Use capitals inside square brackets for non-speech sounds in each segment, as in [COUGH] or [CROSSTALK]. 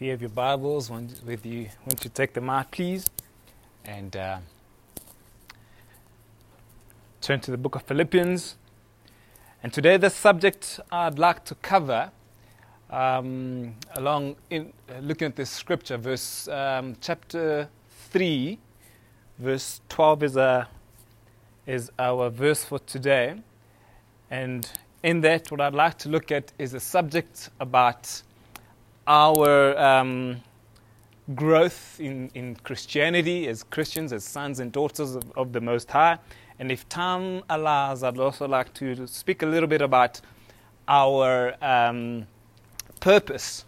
If you have your Bibles with you, won't you take them out, please? And uh, turn to the book of Philippians. And today, the subject I'd like to cover, um, along in uh, looking at this scripture, verse um, chapter three, verse twelve is a is our verse for today, and in that, what I'd like to look at is a subject about our um, growth in, in Christianity as Christians, as sons and daughters of, of, the Most High. And if time allows, I'd also like to speak a little bit about our um, purpose.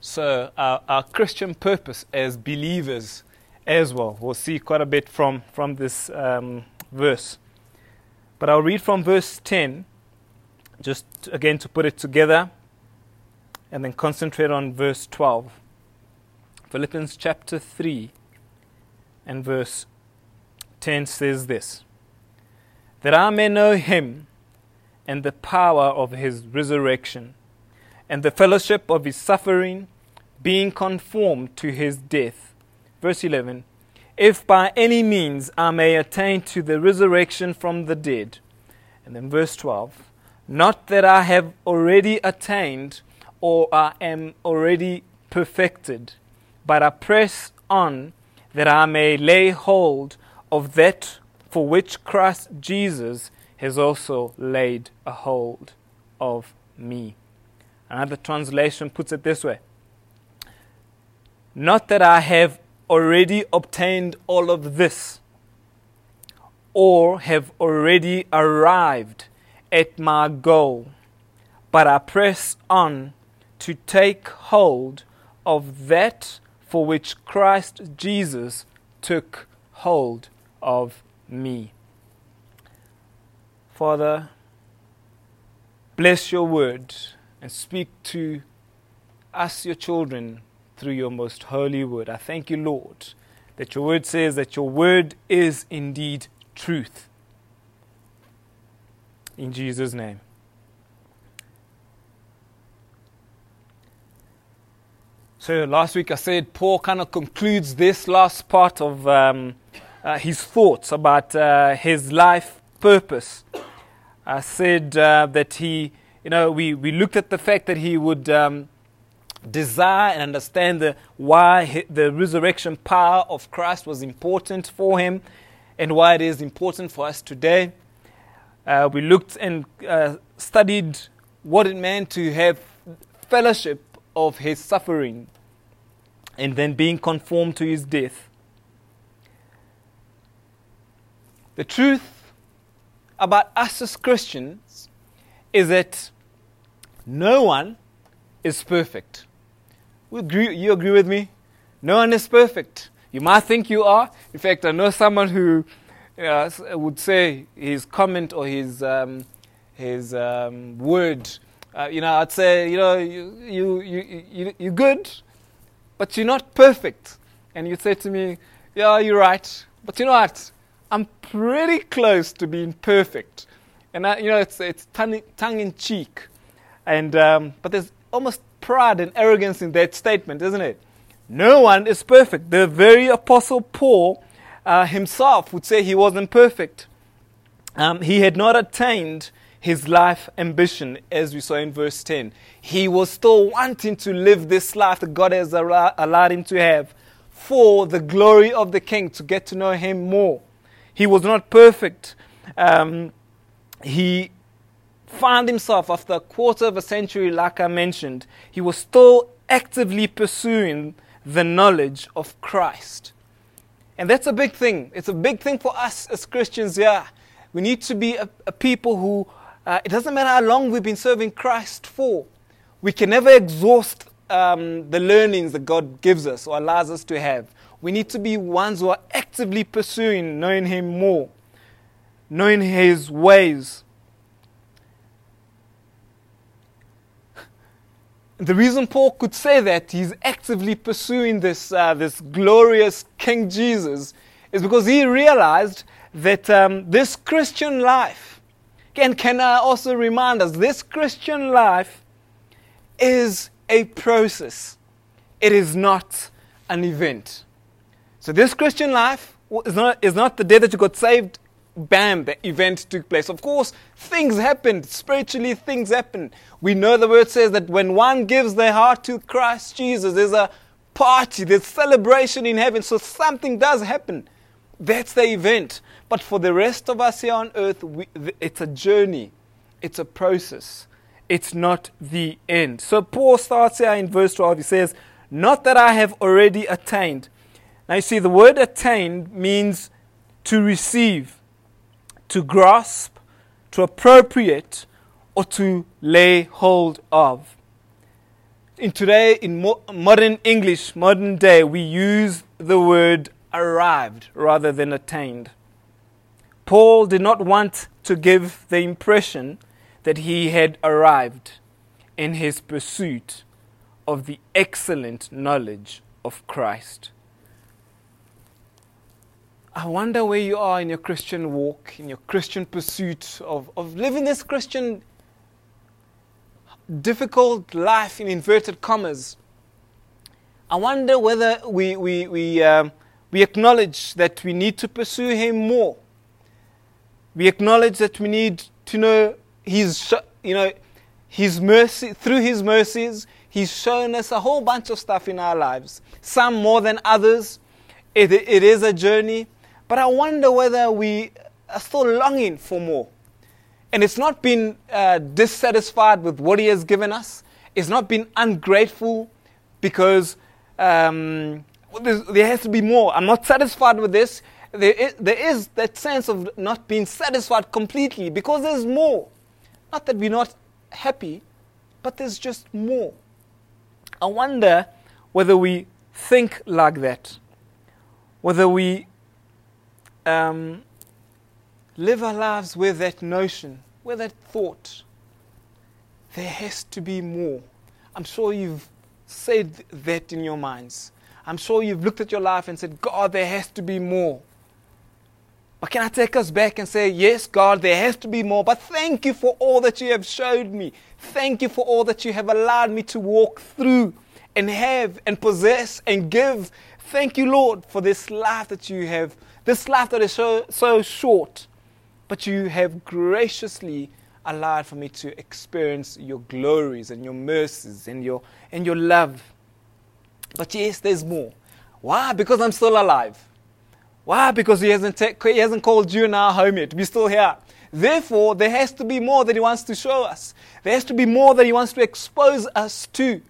So, our, our, Christian purpose as believers as well. We'll see quite a bit from, from this um, verse. But I'll read from verse 10, just again to put it together and then concentrate on verse 12. Philippians chapter 3 and verse 10 says this That I may know him and the power of his resurrection, and the fellowship of his suffering, being conformed to his death. Verse 11 If by any means I may attain to the resurrection from the dead. And then verse 12 Not that I have already attained or I am already perfected, but I press on that I may lay hold of that for which Christ Jesus has also laid a hold of me. Another translation puts it this way Not that I have already obtained all of this, or have already arrived at my goal, but I press on to take hold of that for which Christ Jesus took hold of me. Father, bless your word and speak to us, your children, through your most holy word. I thank you, Lord, that your word says that your word is indeed truth. In Jesus' name. So last week I said Paul kind of concludes this last part of um, uh, his thoughts about uh, his life purpose. I said uh, that he, you know, we, we looked at the fact that he would um, desire and understand the, why the resurrection power of Christ was important for him and why it is important for us today. Uh, we looked and uh, studied what it meant to have fellowship of his suffering and then being conformed to his death. The truth about us as Christians is that no one is perfect. You agree with me? No one is perfect. You might think you are. In fact, I know someone who uh, would say his comment or his um, his um, word. Uh, you know, I'd say, you know, you you you you you good, but you're not perfect. And you say to me, Yeah, you're right. But you know what? I'm pretty close to being perfect. And I, you know, it's, it's tongue, tongue in cheek. And, um, but there's almost pride and arrogance in that statement, isn't it? No one is perfect. The very Apostle Paul uh, himself would say he wasn't perfect. Um, he had not attained his life ambition, as we saw in verse 10. He was still wanting to live this life that God has allowed him to have for the glory of the King, to get to know him more. He was not perfect. Um, he found himself, after a quarter of a century, like I mentioned, he was still actively pursuing the knowledge of Christ. And that's a big thing. It's a big thing for us as Christians, yeah. We need to be a, a people who uh, it doesn't matter how long we've been serving Christ for. We can never exhaust um, the learnings that God gives us or allows us to have. We need to be ones who are actively pursuing knowing Him more, knowing His ways. The reason Paul could say that he's actively pursuing this, uh, this glorious King Jesus is because he realized that um, this Christian life and can I also remind us this Christian life is a process. it is not an event. So this Christian life is not, is not the day that you got saved, bam, the event took place. Of course, things happened. Spiritually, things happen. We know the word says that when one gives their heart to Christ Jesus, there's a party, there's celebration in heaven. So something does happen. That's the event. But for the rest of us here on earth, we, it's a journey, it's a process. It's not the end. So Paul starts here in verse 12. He says, Not that I have already attained. Now you see, the word attained means to receive, to grasp, to appropriate, or to lay hold of. In today, in mo- modern English, modern day, we use the word arrived rather than attained. Paul did not want to give the impression that he had arrived in his pursuit of the excellent knowledge of Christ. I wonder where you are in your Christian walk, in your Christian pursuit of, of living this Christian difficult life in inverted commas. I wonder whether we, we, we, um, we acknowledge that we need to pursue Him more. We acknowledge that we need to know His, you know, His mercy, through His mercies, He's shown us a whole bunch of stuff in our lives, some more than others. It, it is a journey, but I wonder whether we are still longing for more. And it's not been uh, dissatisfied with what He has given us, it's not been ungrateful because um, there has to be more. I'm not satisfied with this. There is, there is that sense of not being satisfied completely because there's more. Not that we're not happy, but there's just more. I wonder whether we think like that, whether we um, live our lives with that notion, with that thought. There has to be more. I'm sure you've said that in your minds. I'm sure you've looked at your life and said, God, there has to be more. But can I take us back and say, Yes, God, there has to be more, but thank you for all that you have showed me. Thank you for all that you have allowed me to walk through and have and possess and give. Thank you, Lord, for this life that you have, this life that is so, so short, but you have graciously allowed for me to experience your glories and your mercies and your, and your love. But yes, there's more. Why? Because I'm still alive. Why? Because he hasn't, he hasn't called you and I home yet. We're still here. Therefore, there has to be more that he wants to show us. There has to be more that he wants to expose us to.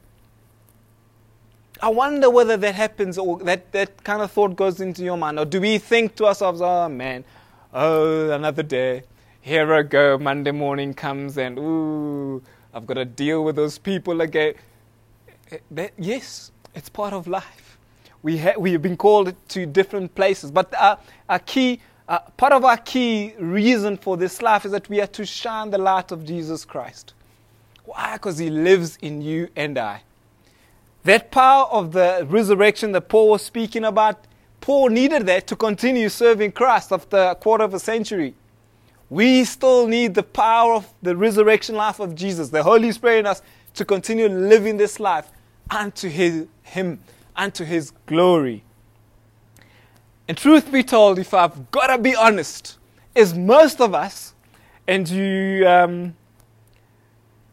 I wonder whether that happens or that, that kind of thought goes into your mind. Or do we think to ourselves, oh man, oh, another day. Here I go. Monday morning comes and, ooh, I've got to deal with those people again. Eh, that, yes, it's part of life. We, ha- we have been called to different places. But our, our key, uh, part of our key reason for this life is that we are to shine the light of Jesus Christ. Why? Because He lives in you and I. That power of the resurrection that Paul was speaking about, Paul needed that to continue serving Christ after a quarter of a century. We still need the power of the resurrection life of Jesus, the Holy Spirit in us, to continue living this life unto his, Him, unto His glory. And truth be told, if I've got to be honest, is most of us, and you, um,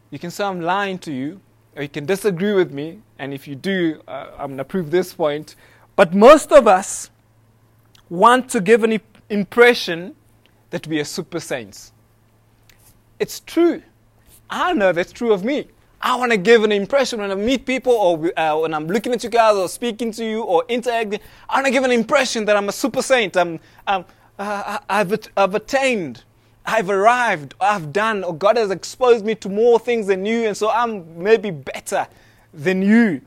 you can say I'm lying to you, or you can disagree with me, and if you do, uh, I'm going to prove this point. But most of us want to give an impression that we are super saints. It's true. I know that's true of me. I want to give an impression when I meet people or uh, when I'm looking at you guys or speaking to you or interacting. I want to give an impression that I'm a super saint. I'm, I'm, uh, I've, I've attained. I've arrived. I've done. Or God has exposed me to more things than you. And so I'm maybe better than you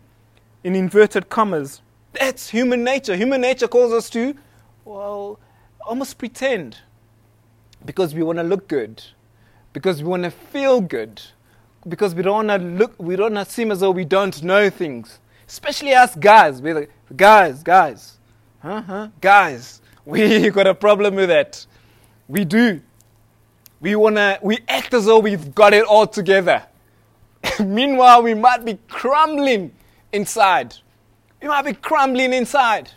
in inverted commas. That's human nature. Human nature calls us to, well, almost pretend because we want to look good, because we want to feel good because we don't want to look, we don't want to seem as though we don't know things. Especially us guys. We're like, guys, guys, huh, huh, guys. [LAUGHS] We got a problem with that. We do. We wanna, we act as though we've got it all together. [LAUGHS] Meanwhile, we might be crumbling inside. We might be crumbling inside.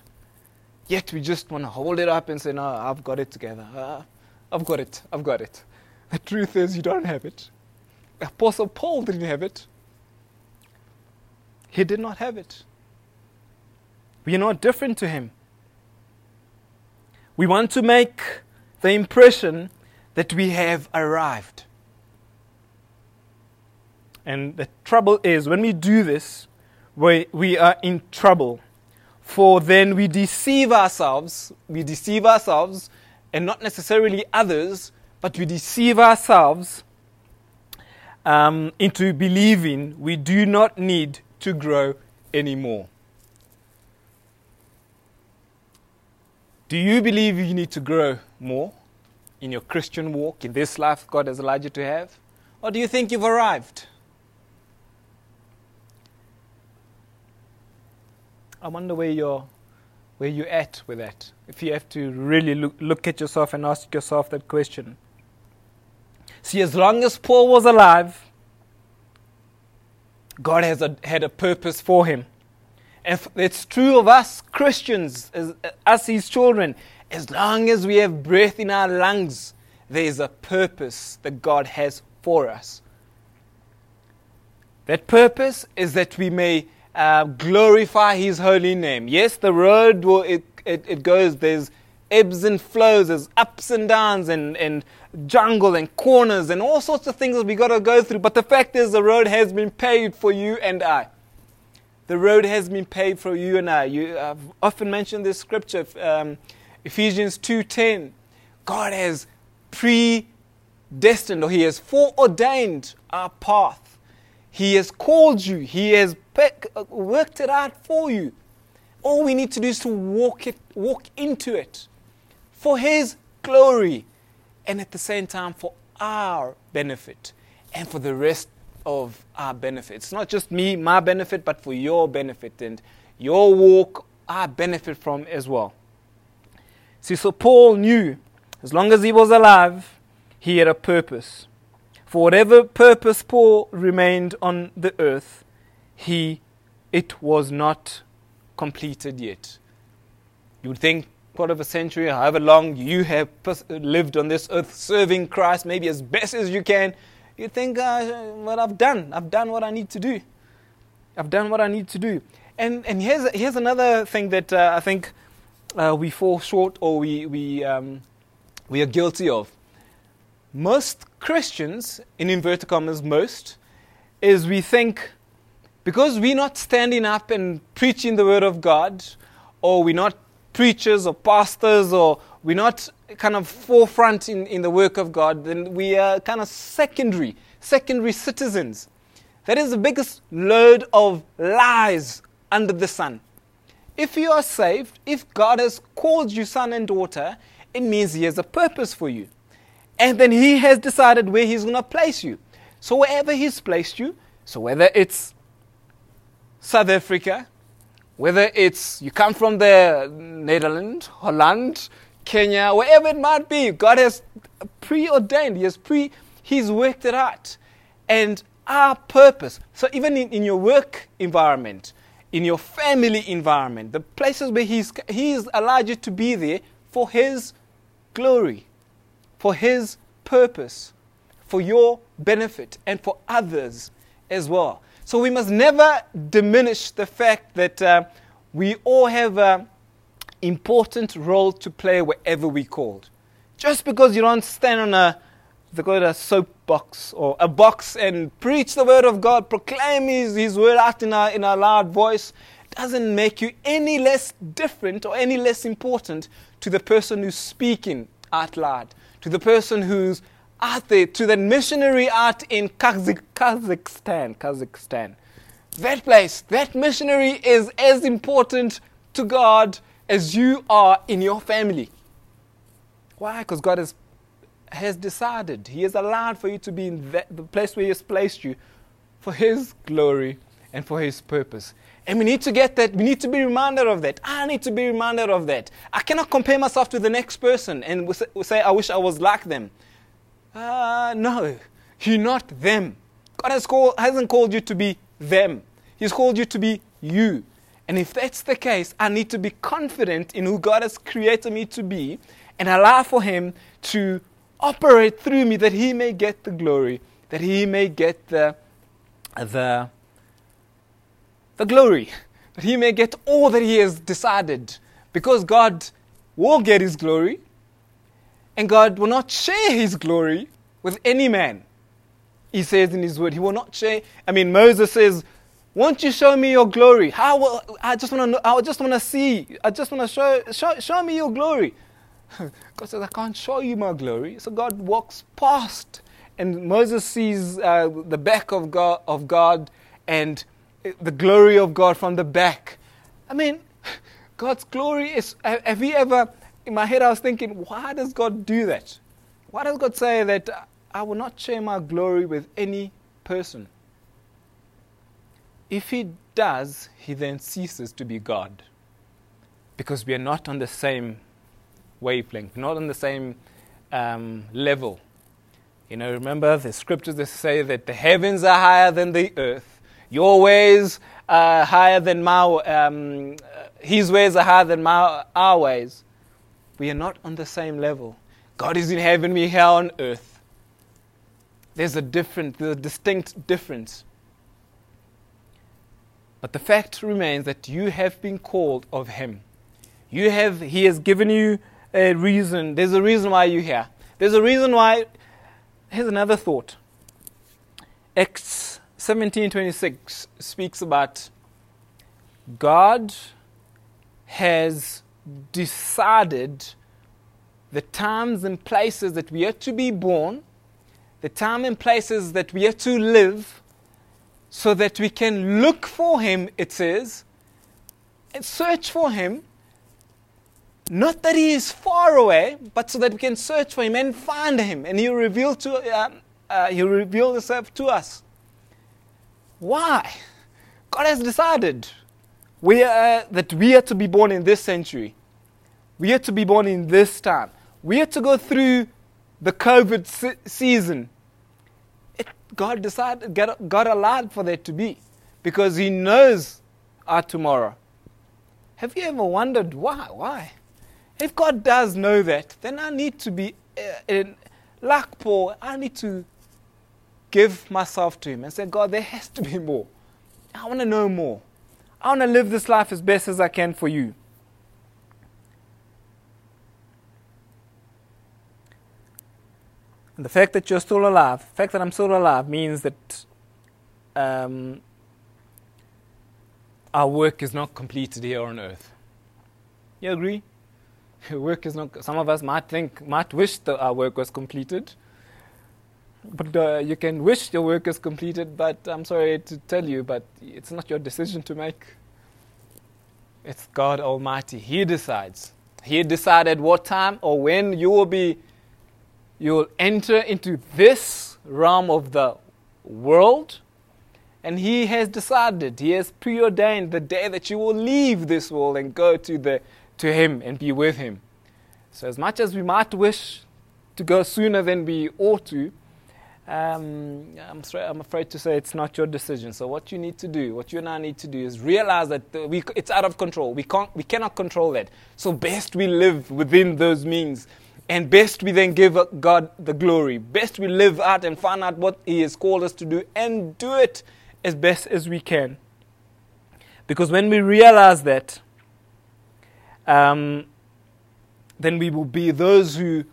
Yet we just want to hold it up and say, No, I've got it together. Uh, I've got it. I've got it. The truth is, you don't have it. Apostle Paul didn't have it. He did not have it. We are not different to him. We want to make the impression that we have arrived. And the trouble is, when we do this, we, we are in trouble. For then we deceive ourselves, we deceive ourselves, and not necessarily others, but we deceive ourselves um, into believing we do not need to grow anymore. Do you believe you need to grow more in your Christian walk, in this life God has allowed you to have? Or do you think you've arrived? I wonder where you're, where you're at with that. If you have to really look, look at yourself and ask yourself that question. See, as long as Paul was alive, God has a, had a purpose for him. And it's true of us Christians, as, us his children. As long as we have breath in our lungs, there is a purpose that God has for us. That purpose is that we may uh, glorify his holy name. Yes, the road will, it, it, it goes, there's ebbs and flows, there's ups and downs and, and jungle and corners and all sorts of things that we got to go through. But the fact is, the road has been paved for you and I. The road has been paved for you and I. You, I've often mentioned this scripture, um, Ephesians 2:10. God has predestined, or He has foreordained our path. He has called you. He has worked it out for you. All we need to do is to walk it, walk into it, for His glory, and at the same time for our benefit and for the rest of our benefit. It's not just me, my benefit, but for your benefit and your walk, I benefit from as well. See, so Paul knew as long as he was alive, he had a purpose. For whatever purpose Paul remained on the earth, he it was not completed yet. You would think quarter of a century, however long you have lived on this earth serving Christ, maybe as best as you can, you think, uh, well, I've done. I've done what I need to do. I've done what I need to do. And, and here's, here's another thing that uh, I think uh, we fall short or we, we, um, we are guilty of. Most Christians, in inverted commas, most, is we think because we're not standing up and preaching the Word of God, or we're not preachers or pastors or we're not kind of forefront in, in the work of God, then we are kind of secondary, secondary citizens. That is the biggest load of lies under the sun. If you are saved, if God has called you son and daughter, it means He has a purpose for you. And then He has decided where He's going to place you. So wherever He's placed you, so whether it's South Africa, whether it's you come from the Netherlands, Holland, Kenya, wherever it might be, God has preordained, He has pre He's worked it out. And our purpose, so even in, in your work environment, in your family environment, the places where He's He's allowed you to be there for His glory, for His purpose, for your benefit, and for others as well. So we must never diminish the fact that uh, we all have an important role to play wherever we're called. Just because you don't stand on a, they call it a soapbox or a box and preach the word of God, proclaim His, his word out in a, in a loud voice, doesn't make you any less different or any less important to the person who's speaking out loud, to the person who's there to the missionary art in Kazakhstan. Kazakhstan. That place, that missionary is as important to God as you are in your family. Why? Because God has, has decided, He has allowed for you to be in that, the place where He has placed you for His glory and for His purpose. And we need to get that. We need to be reminded of that. I need to be reminded of that. I cannot compare myself to the next person and say, I wish I was like them. Uh, no, you're not them. God has called, hasn't called you to be them. He's called you to be you. And if that's the case, I need to be confident in who God has created me to be and allow for Him to operate through me that He may get the glory, that He may get the, the, the glory, that He may get all that He has decided. Because God will get His glory, and God will not share His glory with any man. He says in His word, He will not share. I mean, Moses says, won't you show me your glory? How will, I just want to I just want to see. I just want to show, show show me your glory. [LAUGHS] God says, I can't show you my glory. So God walks past, and Moses sees uh, the back of God, of God and the glory of God from the back. I mean, [LAUGHS] God's glory is. Have you ever, in my head, I was thinking, why does God do that? Why does God say that I will not share my glory with any person? If he does, he then ceases to be God. Because we are not on the same wavelength, not on the same um, level. You know, remember the scriptures that say that the heavens are higher than the earth, your ways are higher than my, um, his ways are higher than my, our ways. We are not on the same level. God is in heaven, we are here on earth. There's a different, there's a distinct difference. But the fact remains that you have been called of Him. You have, He has given you a reason. There's a reason why you're here. There's a reason why. Here's another thought. Acts 17:26 speaks about God has decided the times and places that we are to be born, the time and places that we are to live, so that we can look for Him, it says, and search for Him. Not that He is far away, but so that we can search for Him and find Him, and He'll reveal, to, uh, uh, he'll reveal Himself to us. Why? God has decided we are, that we are to be born in this century. We had to be born in this time. We had to go through the COVID se- season God decided, God allowed for that to be because He knows our tomorrow. Have you ever wondered why? Why? If God does know that, then I need to be, uh, in, like Paul, I need to give myself to Him and say, God, there has to be more. I want to know more. I want to live this life as best as I can for you. And the fact that you're still alive, the fact that I'm still alive, means that um, our work is not completed here on earth. You agree? Your [LAUGHS] work is not. Some of us might think, might wish that our work was completed. But uh, you can wish your work is completed, but I'm sorry to tell you, but it's not your decision to make. It's God Almighty. He decides. He decided what time or when you will be you'll enter into this realm of the world. And He has decided, He has preordained the day that you will leave this world and go to, the, to Him and be with Him. So, as much as we might wish to go sooner than we ought to, um, I'm, sorry, I'm, afraid to say it's not your decision. So, what you need to do, what you and I need to do, is realize that we, it's out of control. We, can't, we cannot control that. So, best we live within those means and best we then give God the glory. Best we live out and find out what He has called us to do and do it as best as we can. Because when we realize that, um, then we will be those who,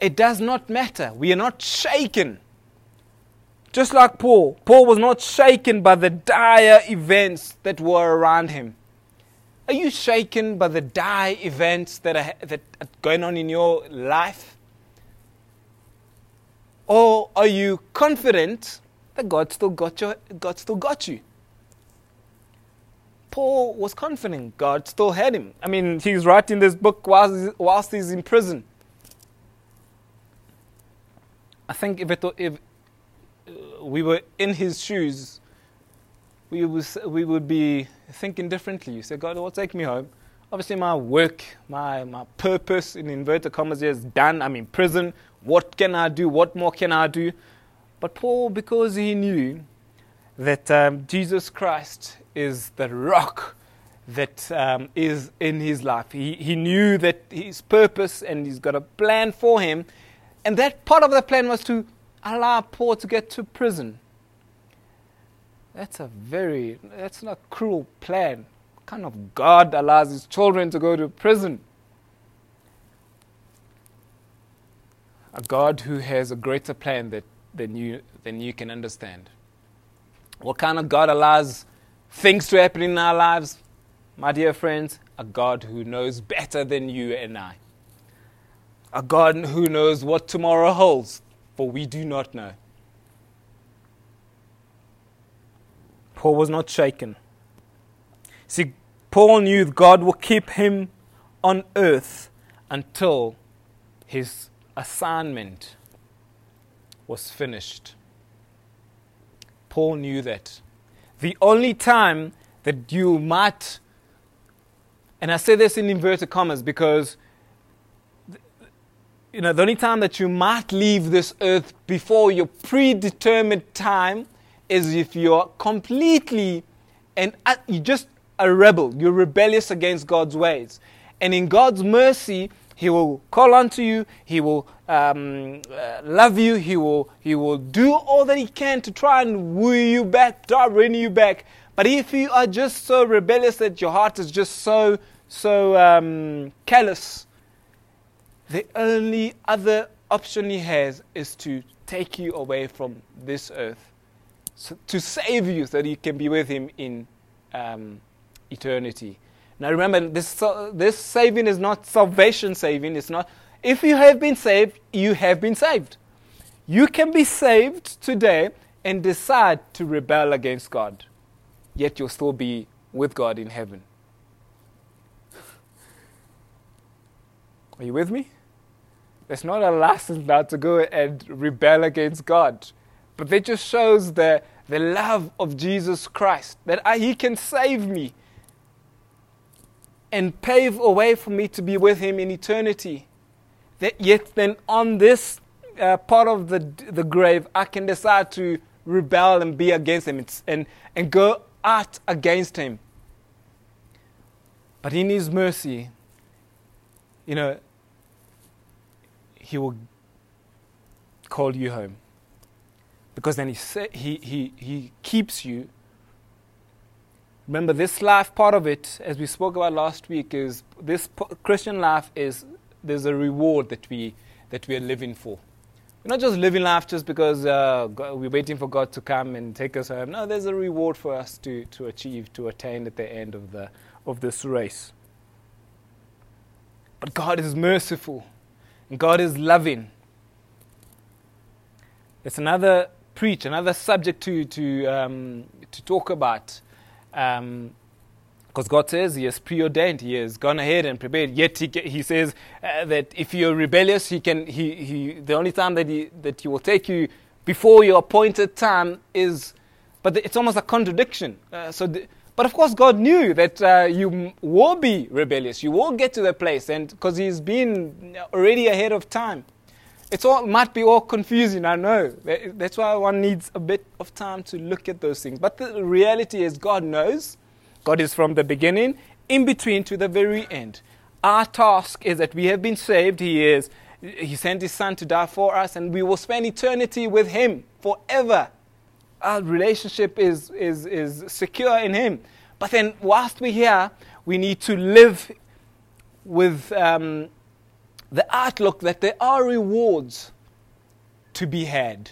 it does not matter. We are not shaken. Just like Paul, Paul was not shaken by the dire events that were around him. Are you shaken by the dire events that are, that are going on in your life? Or are you confident that God still got, your, God still got you? Paul was confident God still had him. I mean, he's writing this book whilst, whilst he's in prison. I think if, it, if uh, we were in his shoes, we would, we would be thinking differently. You say, God, will take me home? Obviously, my work, my, my purpose, in inverted commas, is done. I'm in prison. What can I do? What more can I do? But Paul, because he knew that um, Jesus Christ is the rock that um, is in his life. He, he knew that his purpose and he's got a plan for him. And that part of the plan was to allow Paul to get to prison. That's a very, that's not a cruel plan. What kind of God allows his children to go to prison? A God who has a greater plan that, than, you, than you can understand. What kind of God allows things to happen in our lives? My dear friends, a God who knows better than you and I. A God who knows what tomorrow holds, for we do not know. Paul was not shaken. See, Paul knew God will keep him on earth until his assignment was finished. Paul knew that. The only time that you might, and I say this in inverted commas because, you know, the only time that you might leave this earth before your predetermined time is if you're completely and uh, you're just a rebel. You're rebellious against God's ways. And in God's mercy, He will call unto you. He will um, uh, love you. He will, he will do all that He can to try and woo you back, try to you back. But if you are just so rebellious that your heart is just so, so um, callous, the only other option He has is to take you away from this earth to save you so that you can be with Him in um, eternity. Now remember, this, this saving is not salvation saving. It's not, if you have been saved, you have been saved. You can be saved today and decide to rebel against God, yet you'll still be with God in heaven. Are you with me? There's not a license now to go and rebel against God. But that just shows the, the love of Jesus Christ, that I, He can save me and pave a way for me to be with Him in eternity. That yet, then on this uh, part of the, the grave, I can decide to rebel and be against Him and, and go out against Him. But in His mercy, you know, He will call you home because then he, he, he, he keeps you. Remember, this life part of it, as we spoke about last week, is this Christian life is there's a reward that we that we are living for. We're not just living life just because uh, God, we're waiting for God to come and take us home. No, there's a reward for us to, to achieve, to attain at the end of, the, of this race. But God is merciful, and God is loving. It's another preach, another subject to, to, um, to talk about. Because um, God says He has preordained, He has gone ahead and prepared. Yet He, he says uh, that if you're rebellious, He can. He, he, the only time that he, that he will take you before your appointed time is. But it's almost a contradiction. Uh, so, the, but of course, God knew that uh, you will be rebellious. You will get to the place, and because He's been already ahead of time. It's all might be all confusing, I know. That's why one needs a bit of time to look at those things. But the reality is, God knows. God is from the beginning, in between to the very end. Our task is that we have been saved. He is. He sent His Son to die for us, and we will spend eternity with Him forever. Our relationship is, is, is secure in Him. But then, whilst we're here, we need to live with um, the outlook that there are rewards to be had.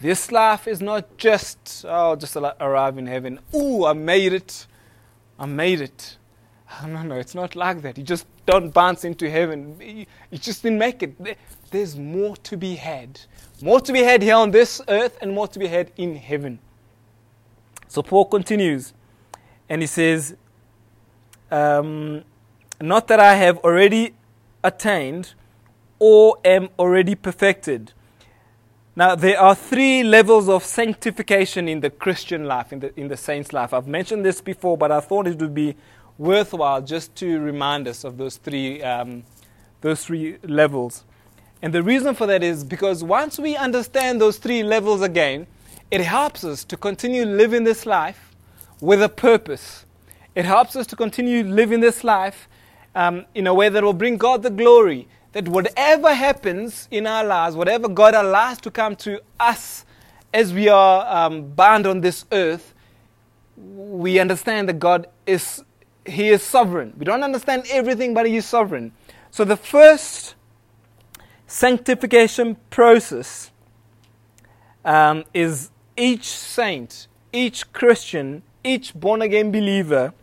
This life is not just, oh, just arrive in heaven. Ooh, I made it. I made it. No, no, it's not like that. You just don't bounce into heaven. You just didn't make it. There's more to be had. More to be had here on this earth and more to be had in heaven. So Paul continues and he says, um, Not that I have already attained or am already perfected. Now, there are three levels of sanctification in the Christian life, in the, in the saint's life. I've mentioned this before, but I thought it would be worthwhile just to remind us of those three, um, those three levels. And the reason for that is because once we understand those three levels again, it helps us to continue living this life with a purpose It helps us to continue living this life um, in a way that will bring God the glory. That whatever happens in our lives, whatever God allows to come to us as we are um, bound on this earth, we understand that God is He is sovereign. We don't understand everything, but He is sovereign. So the first sanctification process um, is each saint, each Christian, each born again believer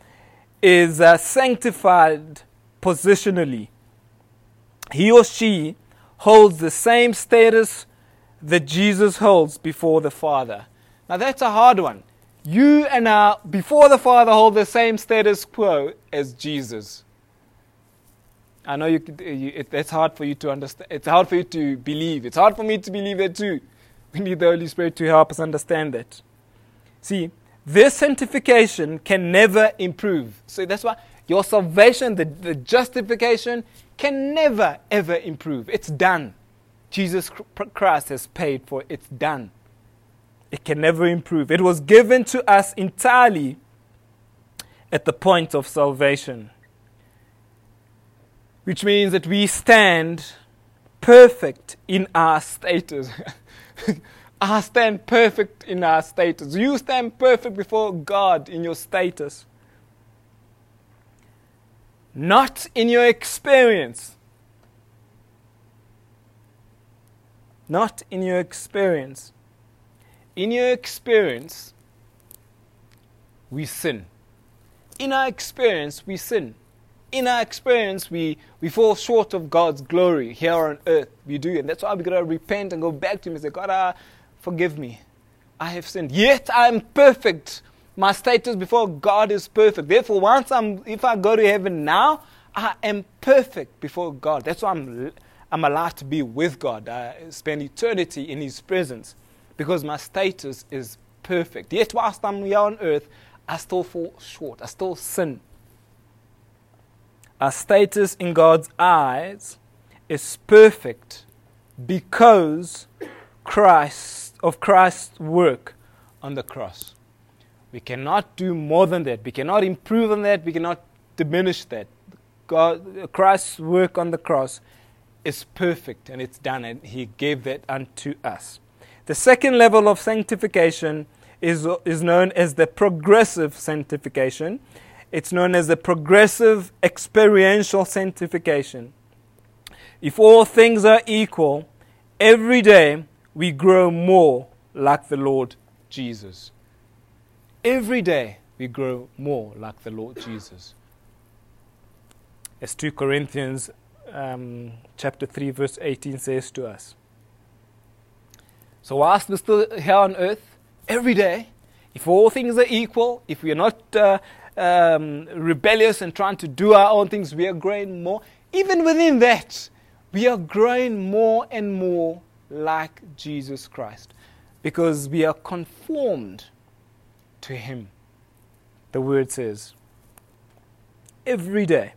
is uh, sanctified positionally. He or she holds the same status that Jesus holds before the Father. Now that's a hard one. You and I, before the Father, hold the same status quo as Jesus. I know you, you, it, it's hard for you to understand. It's hard for you to believe. It's hard for me to believe that too. We need the Holy Spirit to help us understand that. See, this sanctification can never improve. So that's why your salvation, the, the justification, can never, ever improve. It's done. Jesus Christ has paid for it. It's done. It can never improve. It was given to us entirely at the point of salvation, which means that we stand perfect in our status. [LAUGHS] I stand perfect in our status. You stand perfect before God in your status. Not in your experience. Not in your experience. In your experience, we sin. In our experience, we sin. In our experience, we, we fall short of God's glory here on earth. We do. And that's why we got to repent and go back to Him and say, God, uh, forgive me. I have sinned. Yet I am perfect. My status before God is perfect. Therefore, once I'm, if I go to heaven now, I am perfect before God. That's why I'm, I'm allowed to be with God. I spend eternity in His presence because my status is perfect. Yet, whilst I'm here on earth, I still fall short. I still sin. Our status in God's eyes is perfect because Christ of Christ's work on the cross. We cannot do more than that. We cannot improve on that. We cannot diminish that. God, Christ's work on the cross is perfect and it's done, and He gave that unto us. The second level of sanctification is, is known as the progressive sanctification. It's known as the progressive experiential sanctification. If all things are equal, every day we grow more like the Lord Jesus. Every day we grow more like the Lord Jesus. As 2 Corinthians um, chapter 3 verse 18 says to us. So, whilst we're still here on earth, every day, if all things are equal, if we are not uh, um, rebellious and trying to do our own things, we are growing more. Even within that, we are growing more and more like Jesus Christ because we are conformed to Him. The word says, every day.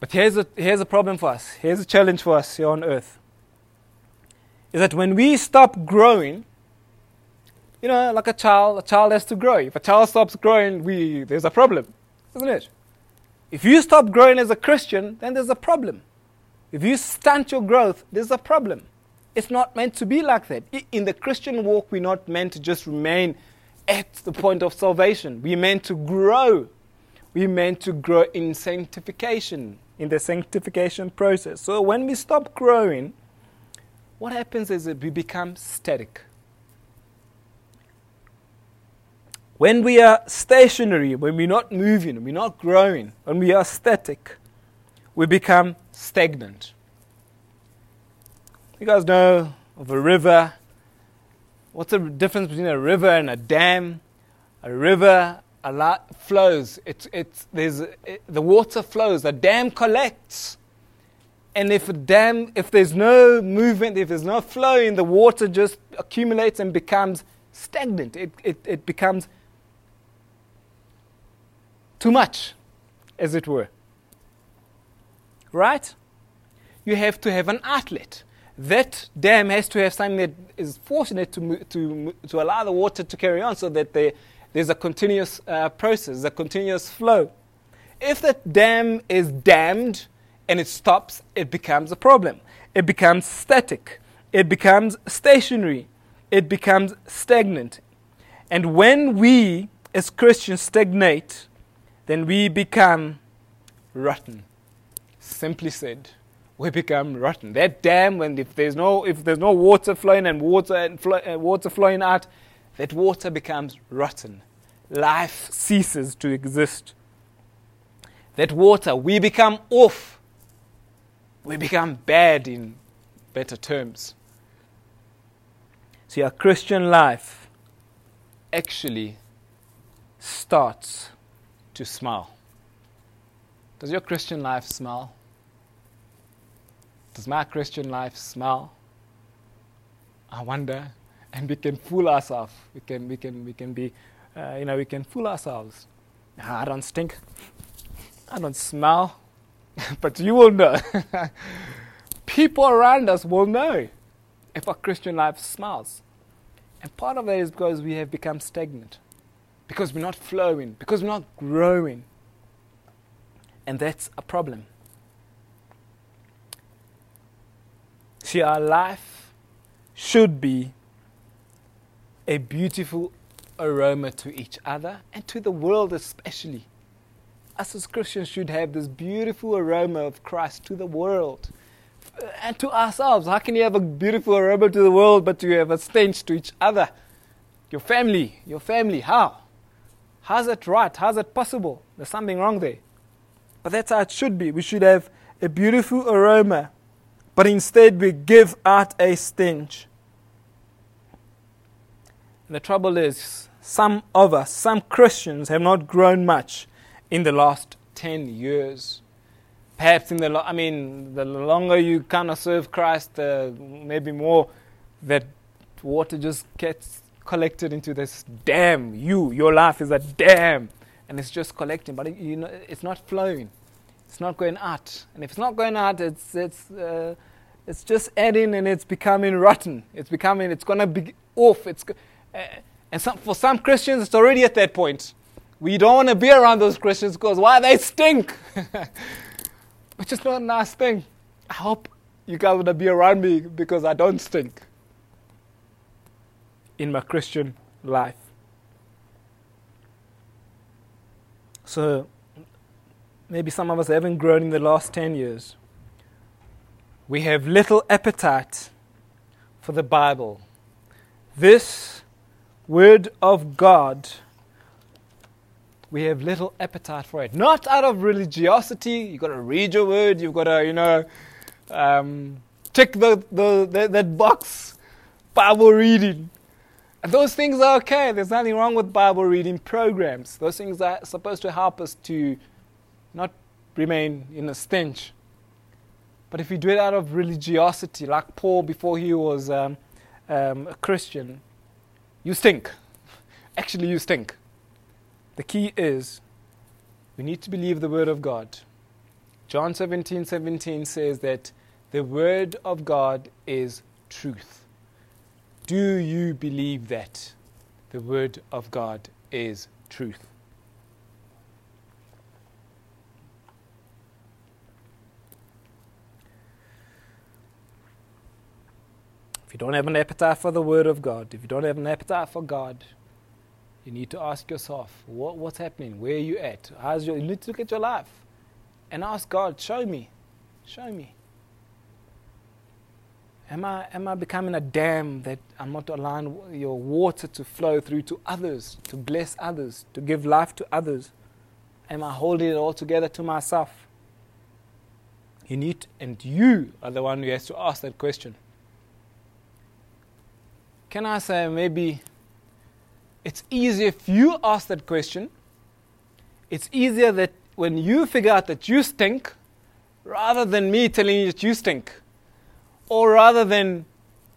But here's a, here's a problem for us. Here's a challenge for us here on earth. Is that when we stop growing, you know, like a child, a child has to grow. If a child stops growing, we, there's a problem, isn't it? If you stop growing as a Christian, then there's a problem. If you stunt your growth, there's a problem. It's not meant to be like that. In the Christian walk, we're not meant to just remain at the point of salvation. We're meant to grow. We're meant to grow in sanctification in the sanctification process. So when we stop growing, what happens is that we become static. When we are stationary, when we're not moving, we're not growing, when we are static, we become stagnant. You guys know of a river. What's the difference between a river and a dam? A river a lot flows. It's, it's, there's, it, the water flows. The dam collects. And if a dam, if there's no movement, if there's no flowing, the water just accumulates and becomes stagnant. It, it, it becomes too much, as it were. Right? You have to have an outlet. That dam has to have something that is forcing it to, to, to allow the water to carry on so that there, there's a continuous uh, process, a continuous flow. If that dam is dammed and it stops, it becomes a problem. It becomes static. It becomes stationary. It becomes stagnant. And when we as Christians stagnate, then we become rotten. Simply said we become rotten. That dam, when if there's no if there's no water flowing and water and uh, water flowing out, that water becomes rotten. Life ceases to exist. That water, we become off. We become bad in better terms. See, our Christian life actually starts to smile. Does your Christian life smile? Does my Christian life smile? I wonder. And we can fool ourselves. We can, we can, we can be, uh, you know, we can fool ourselves. I don't stink. I don't smell. [LAUGHS] but you will know. [LAUGHS] People around us will know if our Christian life smiles. And part of that is because we have become stagnant, because we're not flowing, because we're not growing. And that's a problem. See, our life should be a beautiful aroma to each other and to the world, especially. Us as Christians should have this beautiful aroma of Christ to the world and to ourselves. How can you have a beautiful aroma to the world but you have a stench to each other? Your family, your family, how? How's that right? How's that possible? There's something wrong there. But that's how it should be. We should have a beautiful aroma but instead we give out a stench. And the trouble is, some of us, some Christians, have not grown much in the last 10 years. Perhaps in the, lo- I mean, the longer you kind of serve Christ, the maybe more that water just gets collected into this dam. You, your life is a dam, and it's just collecting, but it, you know, it's not flowing. It's not going out, and if it's not going out, it's it's uh, it's just adding and it's becoming rotten. It's becoming, it's going to be off. It's, uh, and some, for some Christians, it's already at that point. We don't want to be around those Christians because why? They stink. [LAUGHS] Which is not a nice thing. I hope you guys want to be around me because I don't stink in my Christian life. So maybe some of us haven't grown in the last 10 years we have little appetite for the Bible. This Word of God, we have little appetite for it. Not out of religiosity, you've got to read your Word, you've got to, you know, um, tick the, the, the, that box, Bible reading. And those things are okay. There's nothing wrong with Bible reading programs. Those things are supposed to help us to not remain in a stench but if you do it out of religiosity, like Paul before he was um, um, a Christian, you stink. [LAUGHS] Actually, you stink. The key is we need to believe the Word of God. John 17 17 says that the Word of God is truth. Do you believe that the Word of God is truth? You don't have an appetite for the Word of God, if you don't have an appetite for God, you need to ask yourself, what, what's happening? Where are you at? How's your, you need to look at your life and ask God, show me. Show me. Am I, am I becoming a dam that I'm not allowing your water to flow through to others, to bless others, to give life to others? Am I holding it all together to myself? You need, and you are the one who has to ask that question. Can I say maybe it's easier if you ask that question? It's easier that when you figure out that you stink, rather than me telling you that you stink, or rather than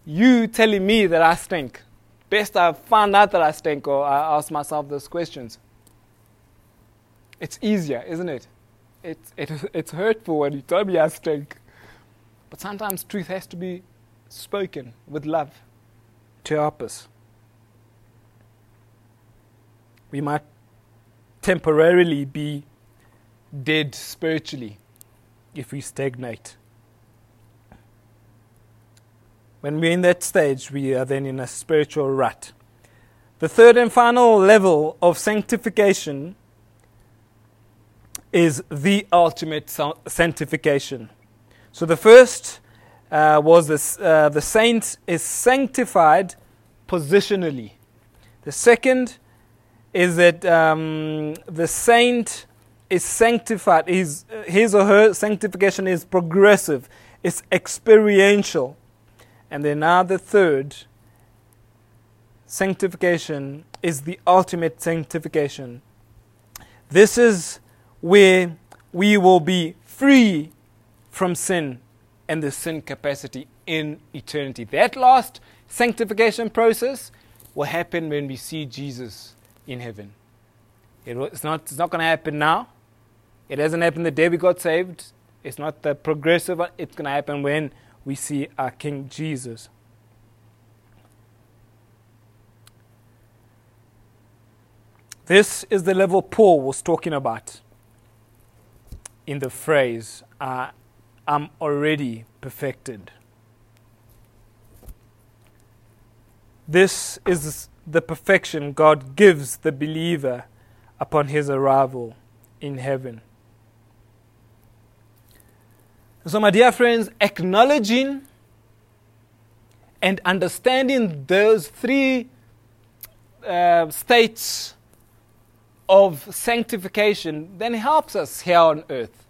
you telling me that I stink. Best I found out that I stink, or I ask myself those questions. It's easier, isn't it? It's, it, it's hurtful when you tell me I stink. But sometimes truth has to be spoken with love to help us. We might temporarily be dead spiritually if we stagnate. When we're in that stage, we are then in a spiritual rut. The third and final level of sanctification is the ultimate sanctification. So the first uh, was this, uh, the saint is sanctified positionally. The second is that um, the saint is sanctified. His, his or her sanctification is progressive, it's experiential. And then now the third sanctification is the ultimate sanctification. This is where we will be free from sin and the sin capacity in eternity. That last sanctification process will happen when we see Jesus in heaven. it's not, it's not going to happen now. It hasn't happened the day we got saved. It's not the progressive, it's going to happen when we see our King Jesus. This is the level Paul was talking about in the phrase, I'm already perfected. This is the perfection God gives the believer upon his arrival in heaven. So, my dear friends, acknowledging and understanding those three uh, states of sanctification then helps us here on earth.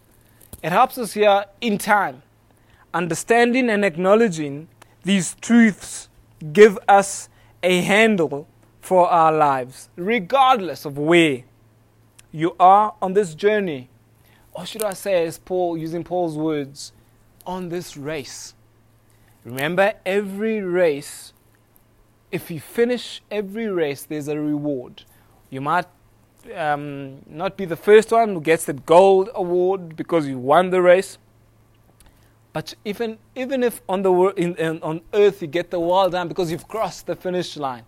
It helps us here in time. Understanding and acknowledging these truths give us a handle for our lives, regardless of where you are on this journey. Or should I say, as Paul, using Paul's words, on this race. Remember, every race, if you finish every race, there's a reward. You might um, not be the first one who gets the gold award because you won the race. But even, even if on, the, in, in, on earth you get the world done because you've crossed the finish line,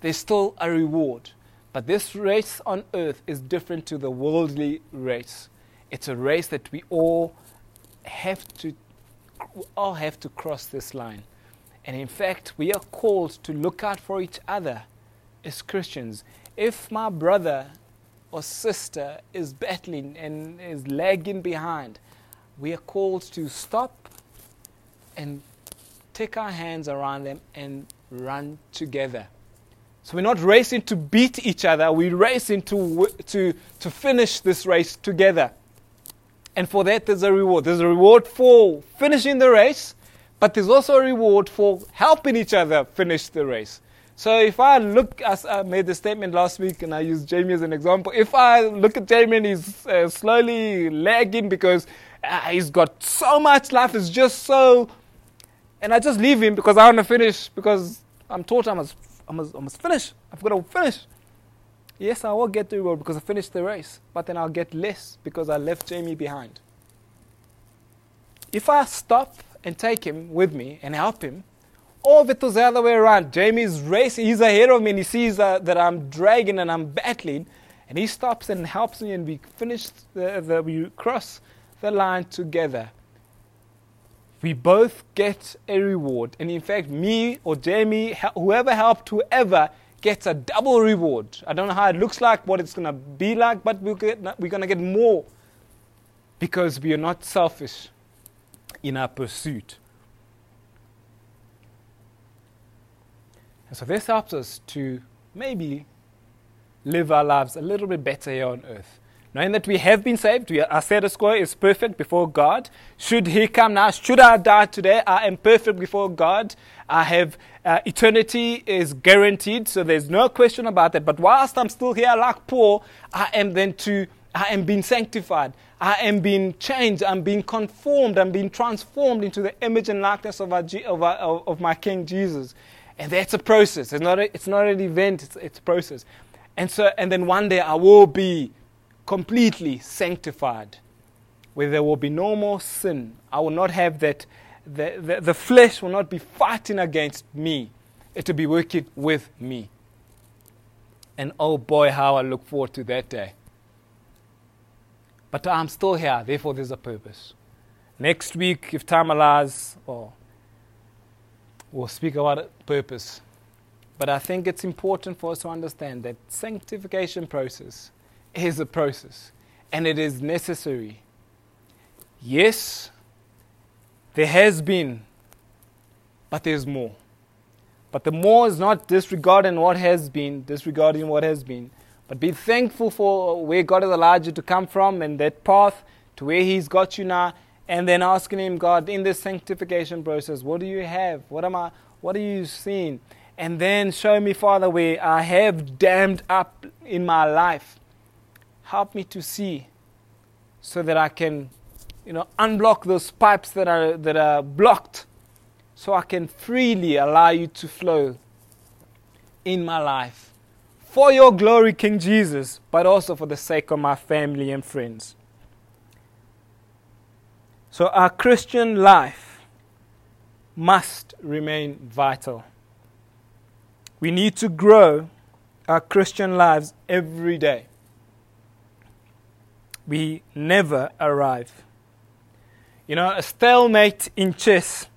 there's still a reward. But this race on earth is different to the worldly race. It's a race that we all have to, all have to cross this line. And in fact, we are called to look out for each other as Christians if my brother or sister is battling and is lagging behind, we are called to stop and take our hands around them and run together. So we're not racing to beat each other, we're racing to, to, to finish this race together. And for that, there's a reward. There's a reward for finishing the race, but there's also a reward for helping each other finish the race. So if I look, as I made the statement last week, and I used Jamie as an example, if I look at Jamie and he's uh, slowly lagging because uh, he's got so much life, it's just so, and I just leave him because I want to finish because I'm taught I must, I must, I must finish. I've got to finish. Yes, I will get the reward because I finished the race, but then I'll get less because I left Jamie behind. If I stop and take him with me and help him, it was the other way around, Jamie's racing, he's ahead of me and he sees uh, that I'm dragging and I'm battling, and he stops and helps me, and we finish, the, the, we cross the line together. We both get a reward. And in fact, me or Jamie, whoever helped whoever, gets a double reward. I don't know how it looks like, what it's going to be like, but we'll get, we're going to get more because we are not selfish in our pursuit. And so this helps us to maybe live our lives a little bit better here on earth. Knowing that we have been saved, we, our status quo is perfect before God. Should He come now, should I die today, I am perfect before God. I have uh, eternity is guaranteed, so there's no question about that. But whilst I'm still here, like Paul, I am then to, I am being sanctified. I am being changed. I'm being conformed. I'm being transformed into the image and likeness of, our, of, our, of my King Jesus. And that's a process. It's not, a, it's not an event, it's, it's a process. And, so, and then one day I will be completely sanctified, where there will be no more sin. I will not have that, the, the, the flesh will not be fighting against me, it will be working with me. And oh boy, how I look forward to that day. But I'm still here, therefore, there's a purpose. Next week, if time allows, or we'll speak about purpose. But I think it's important for us to understand that sanctification process is a process and it is necessary. Yes, there has been, but there's more. But the more is not disregarding what has been, disregarding what has been, but be thankful for where God has allowed you to come from and that path to where He's got you now, and then asking Him, God, in this sanctification process, what do you have? What am I? What are you seeing? And then show me, Father, where I have dammed up in my life. Help me to see so that I can, you know, unblock those pipes that are, that are blocked so I can freely allow you to flow in my life. For your glory, King Jesus, but also for the sake of my family and friends. So our Christian life must remain vital. We need to grow our Christian lives every day. We never arrive. You know, a stalemate in chess,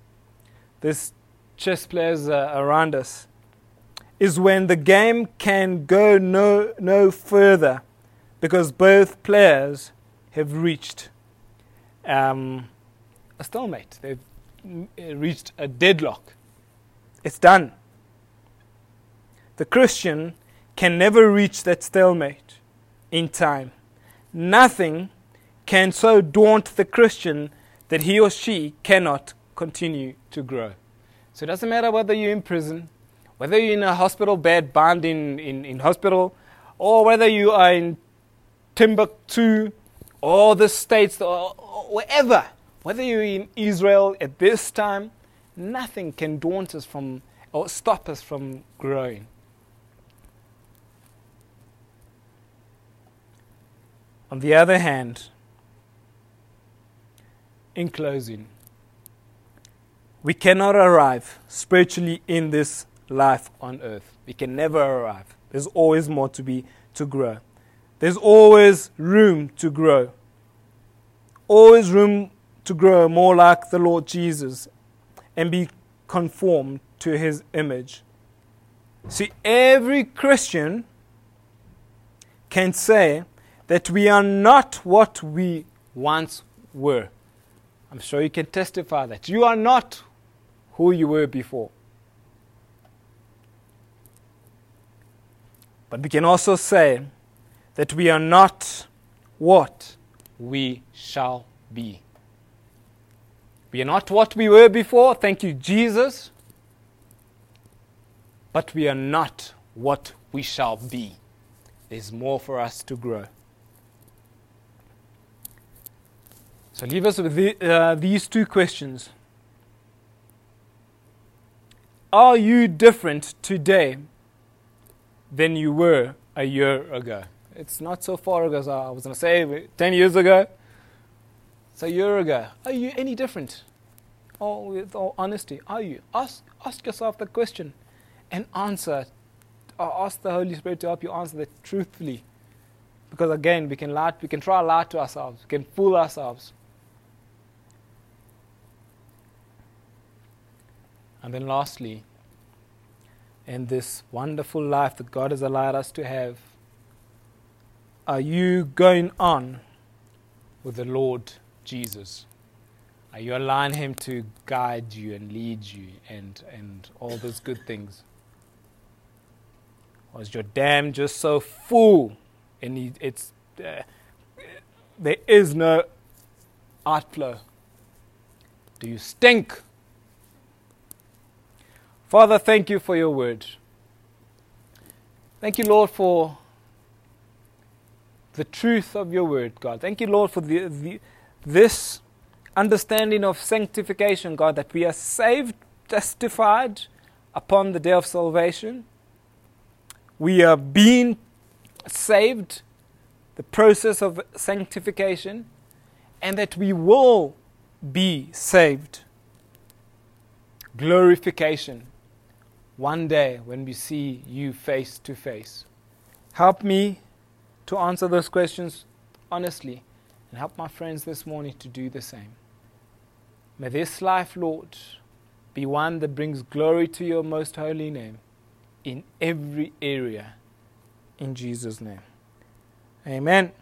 this chess players uh, around us, is when the game can go no, no further because both players have reached um, a stalemate. They've reached a deadlock. It's done. The Christian can never reach that stalemate in time. Nothing can so daunt the Christian that he or she cannot continue to grow. So it doesn't matter whether you're in prison, whether you're in a hospital bed bound in, in, in hospital, or whether you are in Timbuktu, or the States, or, wherever whether you're in Israel at this time, nothing can daunt us from or stop us from growing. On the other hand, in closing, we cannot arrive spiritually in this life on earth. We can never arrive. There's always more to be to grow. There's always room to grow. Always room to grow more like the Lord Jesus and be conformed to his image. See, every Christian can say that we are not what we once were. I'm sure you can testify that. You are not who you were before. But we can also say that we are not what we shall be. We are not what we were before, thank you, Jesus. But we are not what we shall be. There's more for us to grow. So leave us with the, uh, these two questions. Are you different today than you were a year ago? It's not so far ago as I was going to say 10 years ago. A year ago. Are you any different? Or with all honesty, are you? Ask, ask yourself the question and answer. Or uh, ask the Holy Spirit to help you answer that truthfully. Because again, we can lie, we can try to lie to ourselves, we can fool ourselves. And then lastly, in this wonderful life that God has allowed us to have, are you going on with the Lord Jesus? Are you allowing Him to guide you and lead you and, and all those good things? Or is your dam just so full and it's, uh, there is no outflow? Do you stink? Father, thank you for your word. Thank you, Lord, for the truth of your word, God. Thank you, Lord, for the, the, this understanding of sanctification, God, that we are saved, justified upon the day of salvation. We are being saved, the process of sanctification, and that we will be saved glorification one day when we see you face to face. Help me to answer those questions honestly and help my friends this morning to do the same. May this life, Lord, be one that brings glory to your most holy name in every area. In Jesus' name. Amen.